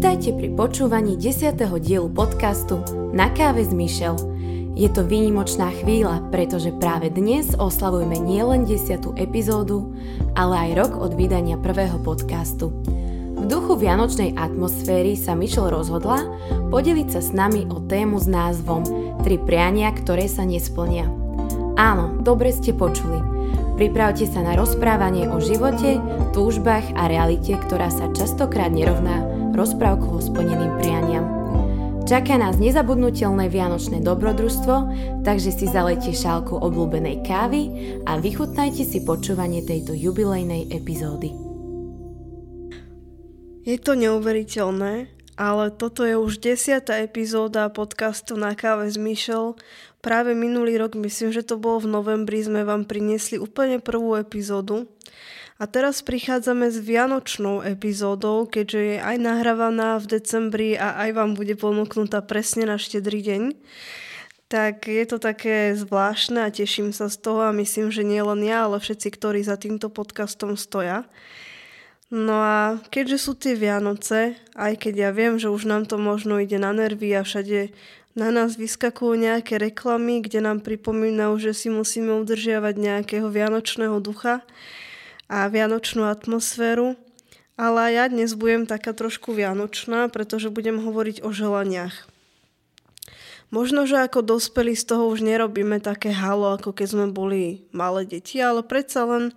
Vítajte pri počúvaní 10. dielu podcastu Na káve s Michel. Je to výnimočná chvíľa, pretože práve dnes oslavujeme nielen 10. epizódu, ale aj rok od vydania prvého podcastu. V duchu vianočnej atmosféry sa Michel rozhodla podeliť sa s nami o tému s názvom Tri priania, ktoré sa nesplnia. Áno, dobre ste počuli – Pripravte sa na rozprávanie o živote, túžbách a realite, ktorá sa častokrát nerovná rozprávkovo splneným prianiam. Čaká nás nezabudnutelné vianočné dobrodružstvo, takže si zalejte šálku obľúbenej kávy a vychutnajte si počúvanie tejto jubilejnej epizódy. Je to neuveriteľné, ale toto je už desiatá epizóda podcastu Na káve s Michel, Práve minulý rok, myslím, že to bolo v novembri, sme vám priniesli úplne prvú epizódu. A teraz prichádzame s vianočnou epizódou, keďže je aj nahrávaná v decembri a aj vám bude ponúknutá presne na štedrý deň. Tak je to také zvláštne a teším sa z toho a myslím, že nie len ja, ale všetci, ktorí za týmto podcastom stoja. No a keďže sú tie Vianoce, aj keď ja viem, že už nám to možno ide na nervy a všade na nás vyskakujú nejaké reklamy, kde nám pripomínajú, že si musíme udržiavať nejakého vianočného ducha a vianočnú atmosféru. Ale ja dnes budem taká trošku vianočná, pretože budem hovoriť o želaniach. Možno, že ako dospelí z toho už nerobíme také halo, ako keď sme boli malé deti, ale predsa len,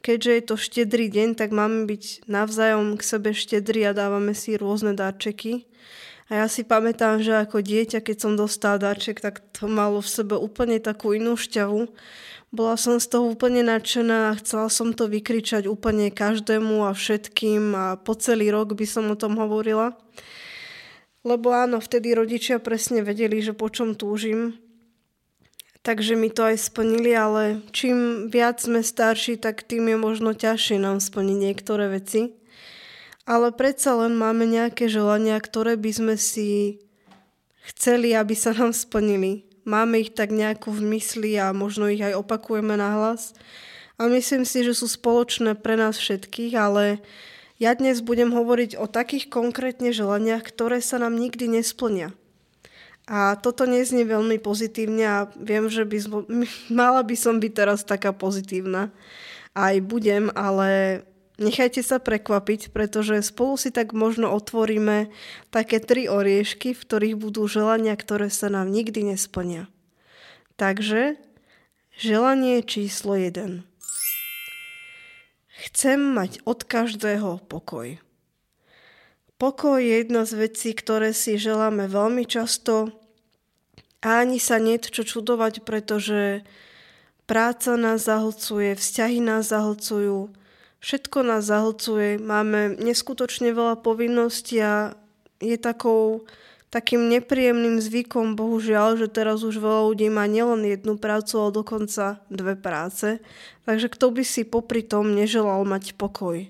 keďže je to štedrý deň, tak máme byť navzájom k sebe štedri a dávame si rôzne darčeky. A ja si pamätám, že ako dieťa, keď som dostala darček, tak to malo v sebe úplne takú inú šťavu. Bola som z toho úplne nadšená chcela som to vykričať úplne každému a všetkým a po celý rok by som o tom hovorila. Lebo áno, vtedy rodičia presne vedeli, že po čom túžim. Takže mi to aj splnili, ale čím viac sme starší, tak tým je možno ťažšie nám splniť niektoré veci ale predsa len máme nejaké želania, ktoré by sme si chceli, aby sa nám splnili. Máme ich tak nejako v mysli a možno ich aj opakujeme na hlas. A myslím si, že sú spoločné pre nás všetkých, ale ja dnes budem hovoriť o takých konkrétne želaniach, ktoré sa nám nikdy nesplnia. A toto neznie veľmi pozitívne a viem, že by mala by som byť teraz taká pozitívna. Aj budem, ale Nechajte sa prekvapiť, pretože spolu si tak možno otvoríme také tri oriešky, v ktorých budú želania, ktoré sa nám nikdy nesplnia. Takže želanie číslo 1. Chcem mať od každého pokoj. Pokoj je jedna z vecí, ktoré si želáme veľmi často a ani sa nie čo čudovať, pretože práca nás zahlcuje, vzťahy nás zahlcujú, všetko nás zahlcuje, máme neskutočne veľa povinností a je takou, takým nepríjemným zvykom, bohužiaľ, že teraz už veľa ľudí má nielen jednu prácu, ale dokonca dve práce. Takže kto by si popri tom neželal mať pokoj?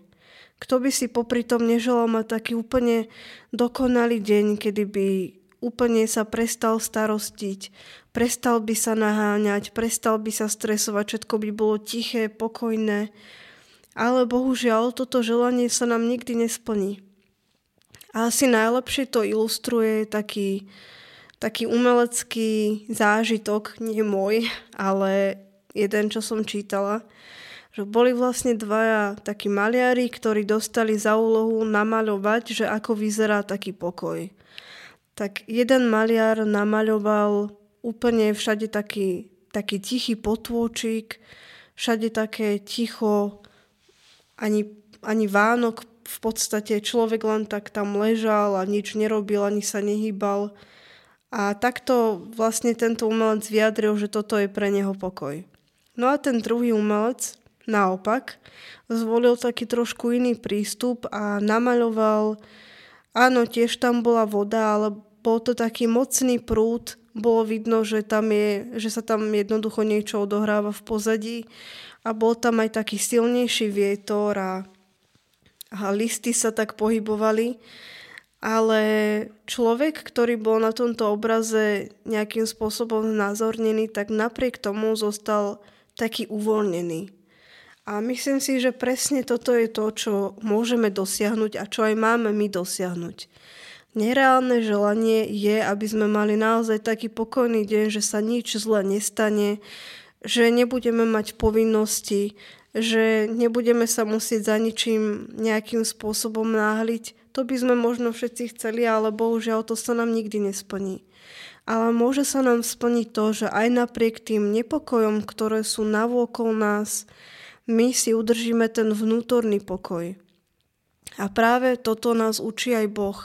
Kto by si popri tom neželal mať taký úplne dokonalý deň, kedy by úplne sa prestal starostiť, prestal by sa naháňať, prestal by sa stresovať, všetko by bolo tiché, pokojné, ale bohužiaľ toto želanie sa nám nikdy nesplní. A asi najlepšie to ilustruje taký, taký umelecký zážitok, nie môj, ale jeden, čo som čítala, že boli vlastne dvaja takí maliari, ktorí dostali za úlohu namaľovať, že ako vyzerá taký pokoj. Tak jeden maliar namaľoval úplne všade taký, taký tichý potôčik, všade také ticho, ani, ani Vánok v podstate človek len tak tam ležal a nič nerobil, ani sa nehýbal. A takto vlastne tento umelec vyjadril, že toto je pre neho pokoj. No a ten druhý umelec, naopak, zvolil taký trošku iný prístup a namaľoval, áno, tiež tam bola voda, ale bol to taký mocný prúd, bolo vidno, že, tam je, že sa tam jednoducho niečo odohráva v pozadí a bol tam aj taký silnejší vietor a, a listy sa tak pohybovali. Ale človek, ktorý bol na tomto obraze nejakým spôsobom znázornený, tak napriek tomu zostal taký uvoľnený. A myslím si, že presne toto je to, čo môžeme dosiahnuť a čo aj máme my dosiahnuť. Nereálne želanie je, aby sme mali naozaj taký pokojný deň, že sa nič zle nestane, že nebudeme mať povinnosti, že nebudeme sa musieť za ničím nejakým spôsobom náhliť. To by sme možno všetci chceli, ale bohužiaľ to sa nám nikdy nesplní. Ale môže sa nám splniť to, že aj napriek tým nepokojom, ktoré sú navôkol nás, my si udržíme ten vnútorný pokoj. A práve toto nás učí aj Boh,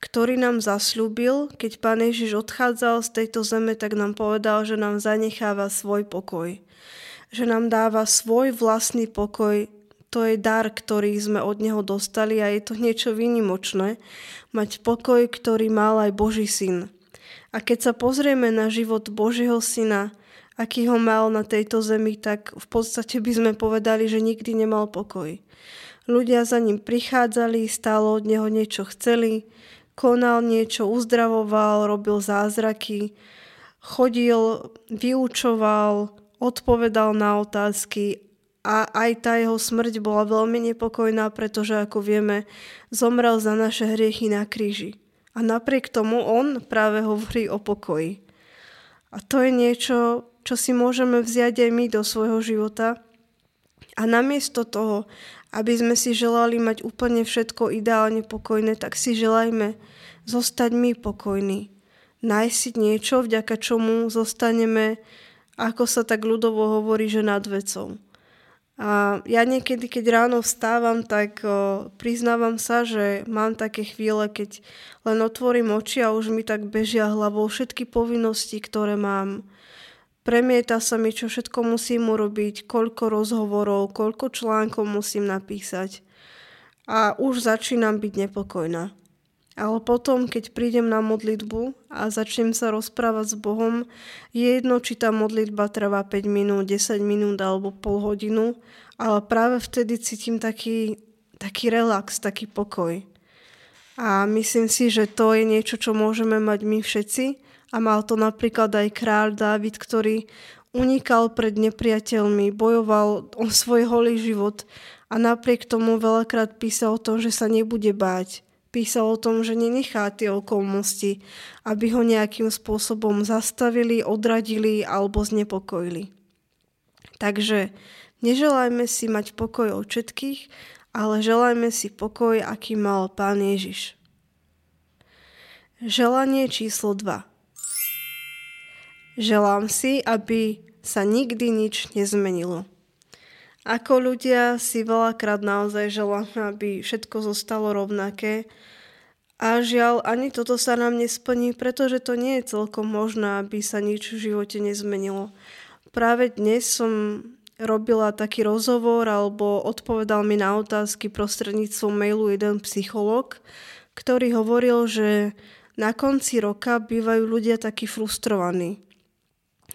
ktorý nám zasľúbil, keď Pán Ježiš odchádzal z tejto zeme, tak nám povedal, že nám zanecháva svoj pokoj. Že nám dáva svoj vlastný pokoj. To je dar, ktorý sme od Neho dostali a je to niečo výnimočné. Mať pokoj, ktorý mal aj Boží syn. A keď sa pozrieme na život Božieho syna, aký ho mal na tejto zemi, tak v podstate by sme povedali, že nikdy nemal pokoj. Ľudia za ním prichádzali, stále od neho niečo chceli, konal niečo, uzdravoval, robil zázraky, chodil, vyučoval, odpovedal na otázky a aj tá jeho smrť bola veľmi nepokojná, pretože ako vieme, zomrel za naše hriechy na kríži. A napriek tomu on práve hovorí o pokoji. A to je niečo, čo si môžeme vziať aj my do svojho života. A namiesto toho, aby sme si želali mať úplne všetko ideálne pokojné, tak si želajme zostať my pokojní. Nájsť si niečo, vďaka čomu zostaneme, ako sa tak ľudovo hovorí, že nad vecou. A ja niekedy, keď ráno vstávam, tak o, priznávam sa, že mám také chvíle, keď len otvorím oči a už mi tak bežia hlavou všetky povinnosti, ktoré mám Premieta sa mi, čo všetko musím urobiť, koľko rozhovorov, koľko článkov musím napísať. A už začínam byť nepokojná. Ale potom, keď prídem na modlitbu a začnem sa rozprávať s Bohom, je jedno, či tá modlitba trvá 5 minút, 10 minút alebo pol hodinu, ale práve vtedy cítim taký, taký relax, taký pokoj. A myslím si, že to je niečo, čo môžeme mať my všetci, a mal to napríklad aj kráľ Dávid, ktorý unikal pred nepriateľmi, bojoval o svoj holý život a napriek tomu veľakrát písal o tom, že sa nebude báť. Písal o tom, že nenechá tie okolnosti, aby ho nejakým spôsobom zastavili, odradili alebo znepokojili. Takže neželajme si mať pokoj od všetkých, ale želajme si pokoj, aký mal Pán Ježiš. Želanie číslo 2. Želám si, aby sa nikdy nič nezmenilo. Ako ľudia si veľakrát naozaj želáme, aby všetko zostalo rovnaké a žiaľ, ani toto sa nám nesplní, pretože to nie je celkom možné, aby sa nič v živote nezmenilo. Práve dnes som robila taký rozhovor alebo odpovedal mi na otázky prostredníctvom mailu jeden psycholog, ktorý hovoril, že na konci roka bývajú ľudia takí frustrovaní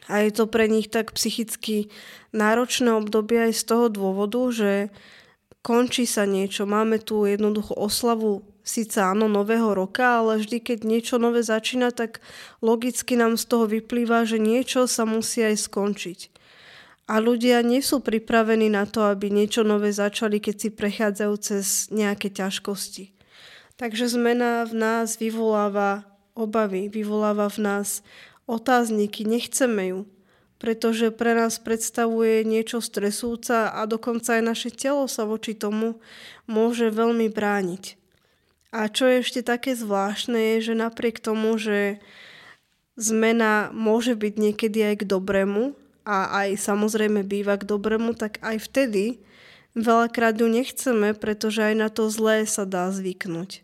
a je to pre nich tak psychicky náročné obdobie aj z toho dôvodu, že končí sa niečo. Máme tu jednoducho oslavu síce áno nového roka, ale vždy, keď niečo nové začína, tak logicky nám z toho vyplýva, že niečo sa musí aj skončiť. A ľudia nie sú pripravení na to, aby niečo nové začali, keď si prechádzajú cez nejaké ťažkosti. Takže zmena v nás vyvoláva obavy, vyvoláva v nás otázniky, nechceme ju, pretože pre nás predstavuje niečo stresúca a dokonca aj naše telo sa voči tomu môže veľmi brániť. A čo je ešte také zvláštne je, že napriek tomu, že zmena môže byť niekedy aj k dobrému a aj samozrejme býva k dobrému, tak aj vtedy veľakrát ju nechceme, pretože aj na to zlé sa dá zvyknúť.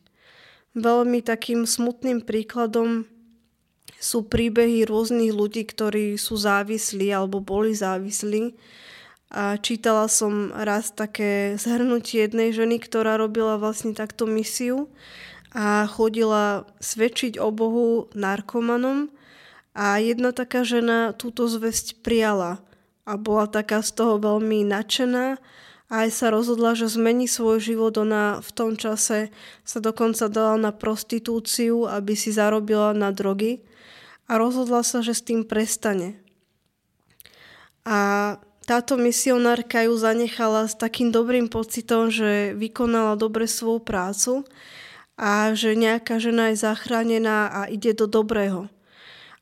Veľmi takým smutným príkladom sú príbehy rôznych ľudí, ktorí sú závislí alebo boli závislí. A čítala som raz také zhrnutie jednej ženy, ktorá robila vlastne takto misiu a chodila svedčiť o Bohu narkomanom a jedna taká žena túto zväzť prijala a bola taká z toho veľmi nadšená a aj sa rozhodla, že zmení svoj život. Ona v tom čase sa dokonca dala na prostitúciu, aby si zarobila na drogy a rozhodla sa, že s tým prestane. A táto misionárka ju zanechala s takým dobrým pocitom, že vykonala dobre svoju prácu a že nejaká žena je zachránená a ide do dobrého.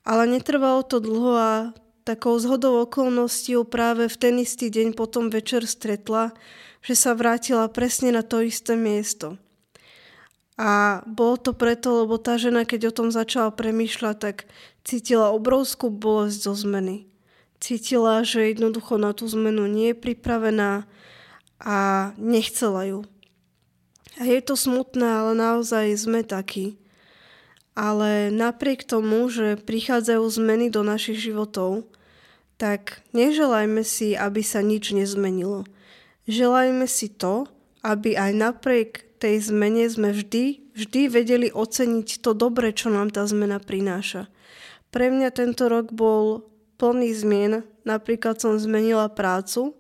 Ale netrvalo to dlho a takou zhodou okolností práve v ten istý deň potom večer stretla, že sa vrátila presne na to isté miesto. A bolo to preto, lebo tá žena, keď o tom začala premýšľať, tak cítila obrovskú bolesť zo zmeny. Cítila, že jednoducho na tú zmenu nie je pripravená a nechcela ju. A je to smutné, ale naozaj sme takí. Ale napriek tomu, že prichádzajú zmeny do našich životov, tak neželajme si, aby sa nič nezmenilo. Želajme si to, aby aj napriek tej zmene sme vždy, vždy vedeli oceniť to dobre, čo nám tá zmena prináša. Pre mňa tento rok bol plný zmien, napríklad som zmenila prácu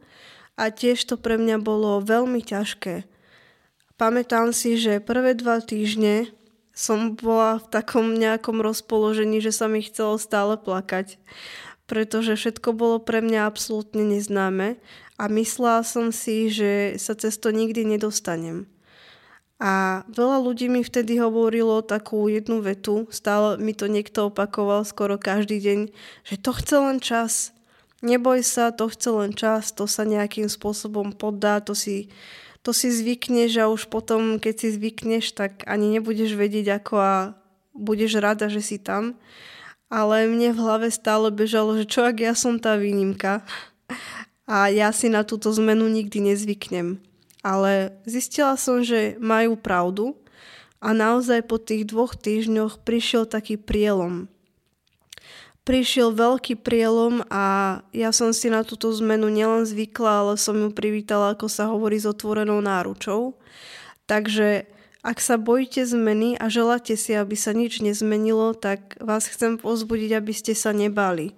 a tiež to pre mňa bolo veľmi ťažké Pamätám si, že prvé dva týždne som bola v takom nejakom rozpoložení, že sa mi chcelo stále plakať, pretože všetko bolo pre mňa absolútne neznáme a myslela som si, že sa cez to nikdy nedostanem. A veľa ľudí mi vtedy hovorilo takú jednu vetu, stále mi to niekto opakoval skoro každý deň, že to chce len čas. Neboj sa, to chce len čas, to sa nejakým spôsobom poddá, to si to si zvykneš a už potom, keď si zvykneš, tak ani nebudeš vedieť ako a budeš rada, že si tam. Ale mne v hlave stále bežalo, že čo ak ja som tá výnimka a ja si na túto zmenu nikdy nezvyknem. Ale zistila som, že majú pravdu a naozaj po tých dvoch týždňoch prišiel taký prielom prišiel veľký prielom a ja som si na túto zmenu nielen zvykla, ale som ju privítala, ako sa hovorí, s otvorenou náručou. Takže ak sa bojíte zmeny a želáte si, aby sa nič nezmenilo, tak vás chcem pozbudiť, aby ste sa nebali.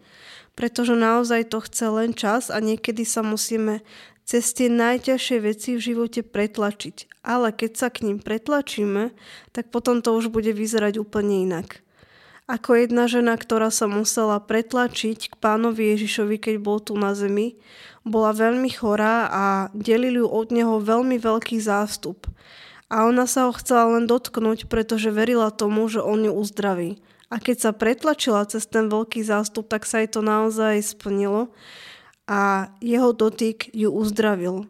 Pretože naozaj to chce len čas a niekedy sa musíme cez tie najťažšie veci v živote pretlačiť. Ale keď sa k ním pretlačíme, tak potom to už bude vyzerať úplne inak ako jedna žena, ktorá sa musela pretlačiť k pánovi Ježišovi, keď bol tu na zemi. Bola veľmi chorá a delili ju od neho veľmi veľký zástup. A ona sa ho chcela len dotknúť, pretože verila tomu, že on ju uzdraví. A keď sa pretlačila cez ten veľký zástup, tak sa jej to naozaj splnilo a jeho dotyk ju uzdravil.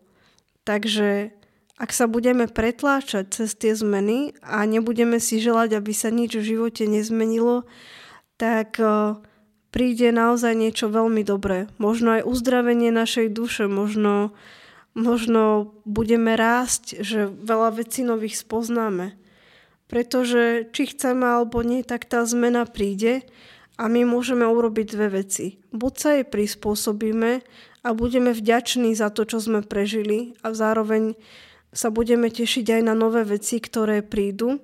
Takže ak sa budeme pretláčať cez tie zmeny a nebudeme si želať, aby sa nič v živote nezmenilo, tak e, príde naozaj niečo veľmi dobré. Možno aj uzdravenie našej duše, možno, možno budeme rásť, že veľa vecí nových spoznáme. Pretože či chceme alebo nie, tak tá zmena príde a my môžeme urobiť dve veci. Buď sa jej prispôsobíme a budeme vďační za to, čo sme prežili a zároveň sa budeme tešiť aj na nové veci, ktoré prídu,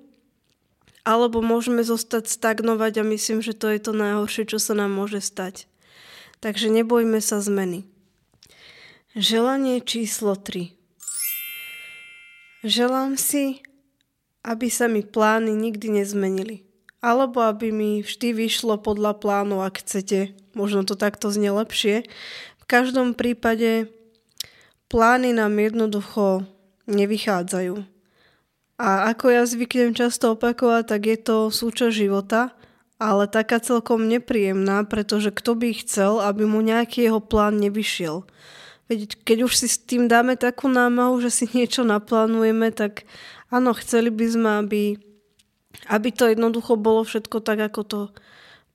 alebo môžeme zostať stagnovať a myslím, že to je to najhoršie, čo sa nám môže stať. Takže nebojme sa zmeny. Želanie číslo 3. Želám si, aby sa mi plány nikdy nezmenili. Alebo aby mi vždy vyšlo podľa plánu, ak chcete. Možno to takto znie lepšie. V každom prípade plány nám jednoducho nevychádzajú. A ako ja zvyknem často opakovať, tak je to súčasť života, ale taká celkom nepríjemná, pretože kto by chcel, aby mu nejaký jeho plán nevyšiel. Veď keď už si s tým dáme takú námahu, že si niečo naplánujeme, tak áno, chceli by sme, aby, aby to jednoducho bolo všetko tak, ako to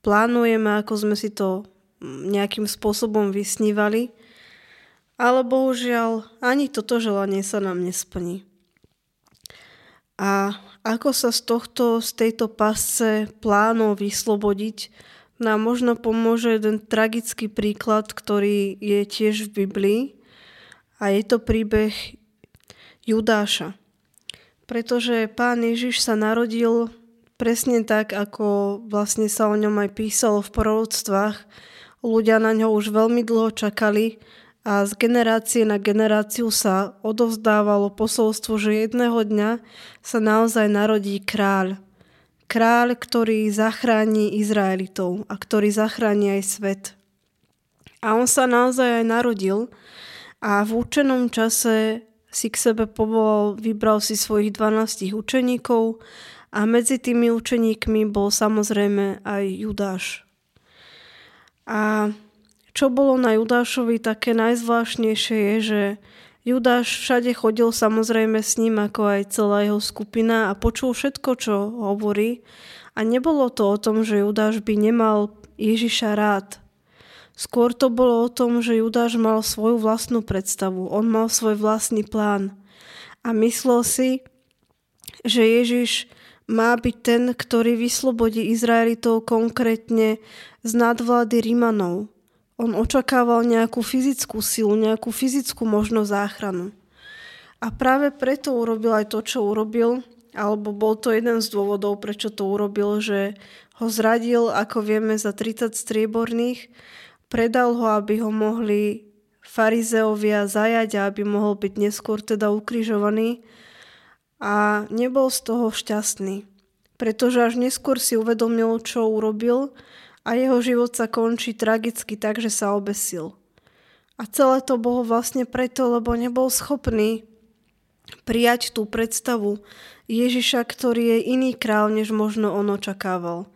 plánujeme, ako sme si to nejakým spôsobom vysnívali. Ale bohužiaľ, ani toto želanie sa nám nesplní. A ako sa z tohto, z tejto pasce plánov vyslobodiť, nám možno pomôže jeden tragický príklad, ktorý je tiež v Biblii a je to príbeh Judáša. Pretože pán Ježiš sa narodil presne tak, ako vlastne sa o ňom aj písalo v prorodstvách. Ľudia na ňo už veľmi dlho čakali, a z generácie na generáciu sa odovzdávalo posolstvo, že jedného dňa sa naozaj narodí kráľ. Kráľ, ktorý zachráni Izraelitov a ktorý zachráni aj svet. A on sa naozaj aj narodil a v určenom čase si k sebe povolal, vybral si svojich 12 učeníkov a medzi tými učeníkmi bol samozrejme aj Judáš. A čo bolo na Judášovi také najzvláštnejšie je, že Judáš všade chodil samozrejme s ním ako aj celá jeho skupina a počul všetko, čo hovorí a nebolo to o tom, že Judáš by nemal Ježiša rád. Skôr to bolo o tom, že Judáš mal svoju vlastnú predstavu, on mal svoj vlastný plán. A myslel si, že Ježiš má byť ten, ktorý vyslobodí Izraelitov konkrétne z nadvlády Rímanov, on očakával nejakú fyzickú silu, nejakú fyzickú možnosť záchranu. A práve preto urobil aj to, čo urobil, alebo bol to jeden z dôvodov, prečo to urobil, že ho zradil, ako vieme, za 30 strieborných, predal ho, aby ho mohli farizeovia zajať a aby mohol byť neskôr teda ukrižovaný a nebol z toho šťastný, pretože až neskôr si uvedomil, čo urobil a jeho život sa končí tragicky tak, že sa obesil. A celé to bolo vlastne preto, lebo nebol schopný prijať tú predstavu Ježiša, ktorý je iný král, než možno on očakával.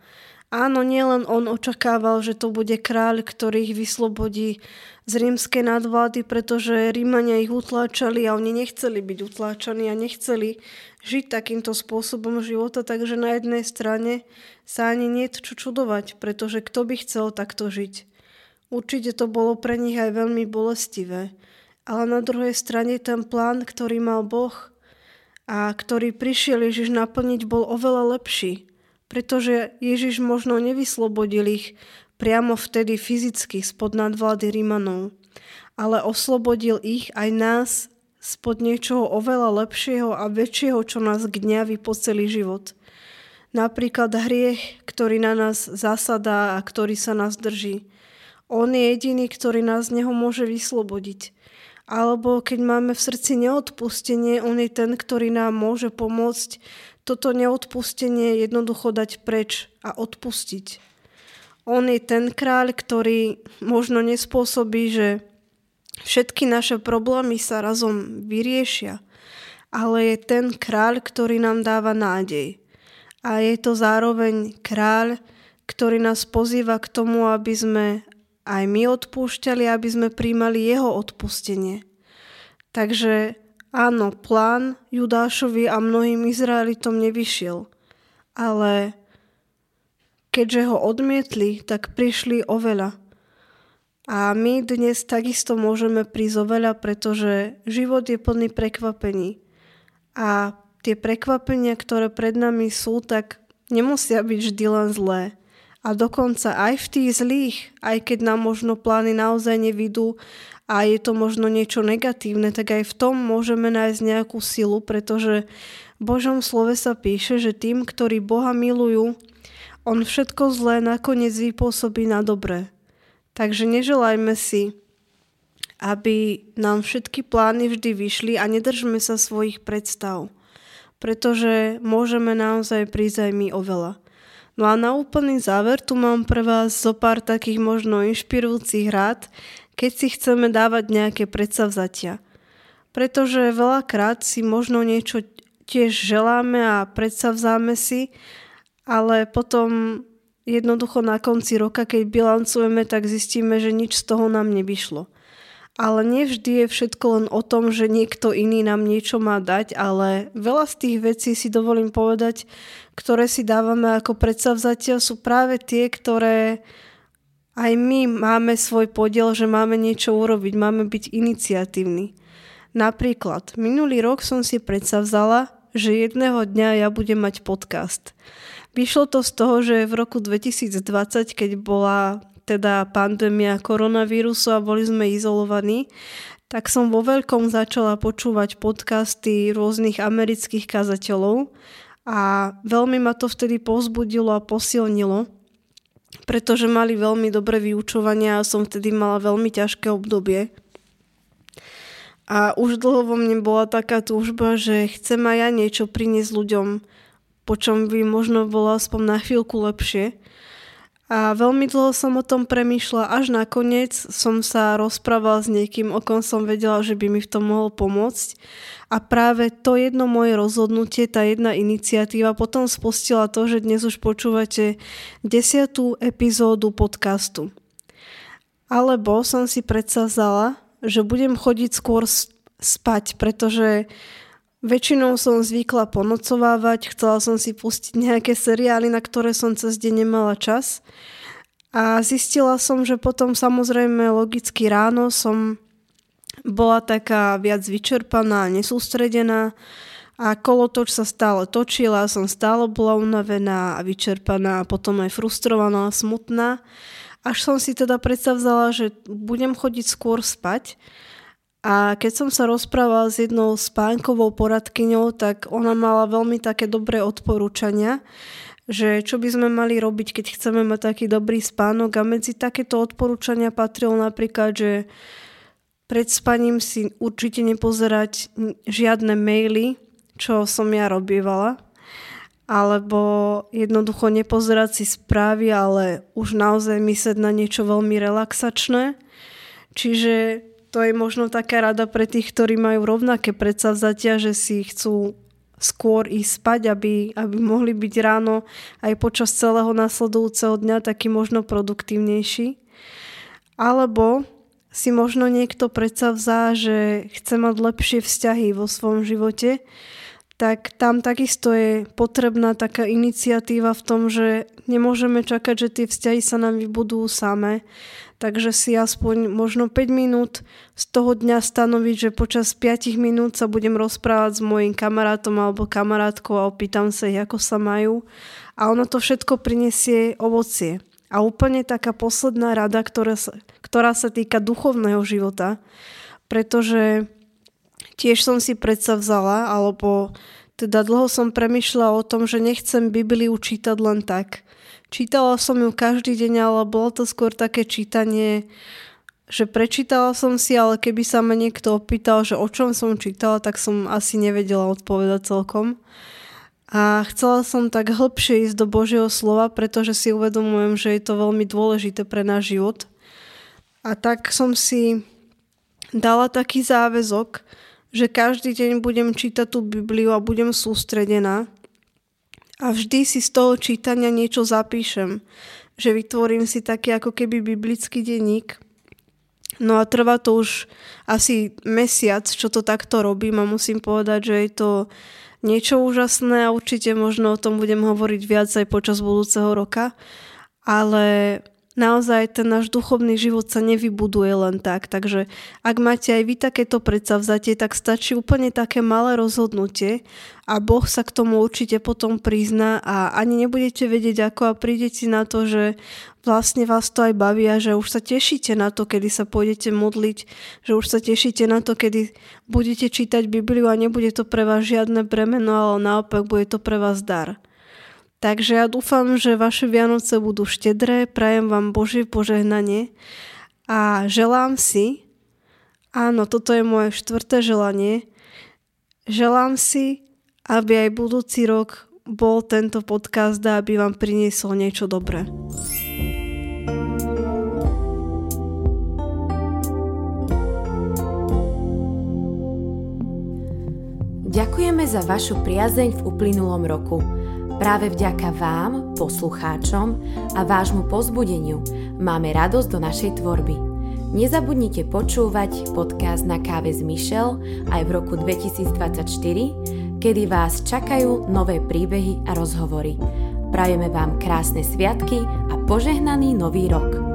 Áno, nielen on očakával, že to bude kráľ, ktorý ich vyslobodí z rímskej nadvlády, pretože Rímania ich utláčali a oni nechceli byť utláčaní a nechceli žiť takýmto spôsobom života, takže na jednej strane sa ani nie čo čudovať, pretože kto by chcel takto žiť. Určite to bolo pre nich aj veľmi bolestivé, ale na druhej strane ten plán, ktorý mal Boh a ktorý prišiel Ježiš naplniť, bol oveľa lepší pretože Ježiš možno nevyslobodil ich priamo vtedy fyzicky spod nadvlády Rímanov, ale oslobodil ich aj nás spod niečoho oveľa lepšieho a väčšieho, čo nás gňaví po celý život. Napríklad hriech, ktorý na nás zasadá a ktorý sa nás drží. On je jediný, ktorý nás z neho môže vyslobodiť. Alebo keď máme v srdci neodpustenie, on je ten, ktorý nám môže pomôcť toto neodpustenie jednoducho dať preč a odpustiť. On je ten kráľ, ktorý možno nespôsobí, že všetky naše problémy sa razom vyriešia, ale je ten kráľ, ktorý nám dáva nádej. A je to zároveň kráľ, ktorý nás pozýva k tomu, aby sme aj my odpúšťali, aby sme príjmali jeho odpustenie. Takže Áno, plán Judášovi a mnohým Izraelitom nevyšiel, ale keďže ho odmietli, tak prišli oveľa. A my dnes takisto môžeme prísť oveľa, pretože život je plný prekvapení. A tie prekvapenia, ktoré pred nami sú, tak nemusia byť vždy len zlé. A dokonca aj v tých zlých, aj keď nám možno plány naozaj nevidú a je to možno niečo negatívne, tak aj v tom môžeme nájsť nejakú silu, pretože v Božom slove sa píše, že tým, ktorí Boha milujú, on všetko zlé nakoniec vypôsobí na dobré. Takže neželajme si, aby nám všetky plány vždy vyšli a nedržme sa svojich predstav, pretože môžeme naozaj prísť oveľa. No a na úplný záver tu mám pre vás zo pár takých možno inšpirujúcich rád, keď si chceme dávať nejaké predsavzatia. Pretože veľakrát si možno niečo tiež želáme a predsavzáme si, ale potom jednoducho na konci roka, keď bilancujeme, tak zistíme, že nič z toho nám nevyšlo. Ale nevždy je všetko len o tom, že niekto iný nám niečo má dať, ale veľa z tých vecí si dovolím povedať, ktoré si dávame ako predsavzatia, sú práve tie, ktoré aj my máme svoj podiel, že máme niečo urobiť, máme byť iniciatívni. Napríklad, minulý rok som si vzala, že jedného dňa ja budem mať podcast. Vyšlo to z toho, že v roku 2020, keď bola teda pandémia koronavírusu a boli sme izolovaní, tak som vo veľkom začala počúvať podcasty rôznych amerických kazateľov a veľmi ma to vtedy povzbudilo a posilnilo, pretože mali veľmi dobré vyučovania a som vtedy mala veľmi ťažké obdobie. A už dlho vo mne bola taká túžba, že chcem aj ja niečo priniesť ľuďom, po čom by možno bolo aspoň na chvíľku lepšie. A veľmi dlho som o tom premýšľala, až nakoniec som sa rozprával s niekým, o kom som vedela, že by mi v tom mohol pomôcť. A práve to jedno moje rozhodnutie, tá jedna iniciatíva potom spustila to, že dnes už počúvate desiatú epizódu podcastu. Alebo som si predsazala, že budem chodiť skôr spať, pretože Väčšinou som zvykla ponocovávať, chcela som si pustiť nejaké seriály, na ktoré som cez deň nemala čas. A zistila som, že potom samozrejme logicky ráno som bola taká viac vyčerpaná, nesústredená a kolotoč sa stále točila, som stále bola unavená a vyčerpaná a potom aj frustrovaná a smutná. Až som si teda vzala, že budem chodiť skôr spať a keď som sa rozprávala s jednou spánkovou poradkyňou, tak ona mala veľmi také dobré odporúčania, že čo by sme mali robiť, keď chceme mať taký dobrý spánok a medzi takéto odporúčania patrilo napríklad, že pred spaním si určite nepozerať žiadne maily, čo som ja robievala, alebo jednoducho nepozerať si správy, ale už naozaj myslieť na niečo veľmi relaxačné. Čiže to je možno taká rada pre tých, ktorí majú rovnaké predsavzatia, že si chcú skôr ísť spať, aby, aby mohli byť ráno aj počas celého nasledujúceho dňa taký možno produktívnejší. Alebo si možno niekto predsavzá, že chce mať lepšie vzťahy vo svojom živote, tak tam takisto je potrebná taká iniciatíva v tom, že nemôžeme čakať, že tie vzťahy sa nám vybudujú samé, takže si aspoň možno 5 minút z toho dňa stanoviť, že počas 5 minút sa budem rozprávať s mojim kamarátom alebo kamarátkou a opýtam sa ich, ako sa majú a ono to všetko prinesie ovocie. A úplne taká posledná rada, ktorá sa, ktorá sa týka duchovného života, pretože tiež som si predsa vzala, alebo teda dlho som premyšľala o tom, že nechcem Bibliu čítať len tak, Čítala som ju každý deň, ale bolo to skôr také čítanie, že prečítala som si, ale keby sa ma niekto opýtal, že o čom som čítala, tak som asi nevedela odpovedať celkom. A chcela som tak hlbšie ísť do Božieho slova, pretože si uvedomujem, že je to veľmi dôležité pre náš život. A tak som si dala taký záväzok, že každý deň budem čítať tú Bibliu a budem sústredená a vždy si z toho čítania niečo zapíšem, že vytvorím si taký ako keby biblický denník. No a trvá to už asi mesiac, čo to takto robím a musím povedať, že je to niečo úžasné a určite možno o tom budem hovoriť viac aj počas budúceho roka. Ale naozaj ten náš duchovný život sa nevybuduje len tak. Takže ak máte aj vy takéto predsavzatie, tak stačí úplne také malé rozhodnutie a Boh sa k tomu určite potom prizná a ani nebudete vedieť ako a prídete na to, že vlastne vás to aj baví a že už sa tešíte na to, kedy sa pôjdete modliť, že už sa tešíte na to, kedy budete čítať Bibliu a nebude to pre vás žiadne bremeno, ale naopak bude to pre vás dar. Takže ja dúfam, že vaše Vianoce budú štedré, prajem vám Božie požehnanie a želám si, áno, toto je moje štvrté želanie, želám si, aby aj budúci rok bol tento podcast a aby vám priniesol niečo dobré. Ďakujeme za vašu priazeň v uplynulom roku. Práve vďaka vám, poslucháčom a vášmu pozbudeniu máme radosť do našej tvorby. Nezabudnite počúvať podcast na káve s Michelle aj v roku 2024, kedy vás čakajú nové príbehy a rozhovory. Prajeme vám krásne sviatky a požehnaný nový rok.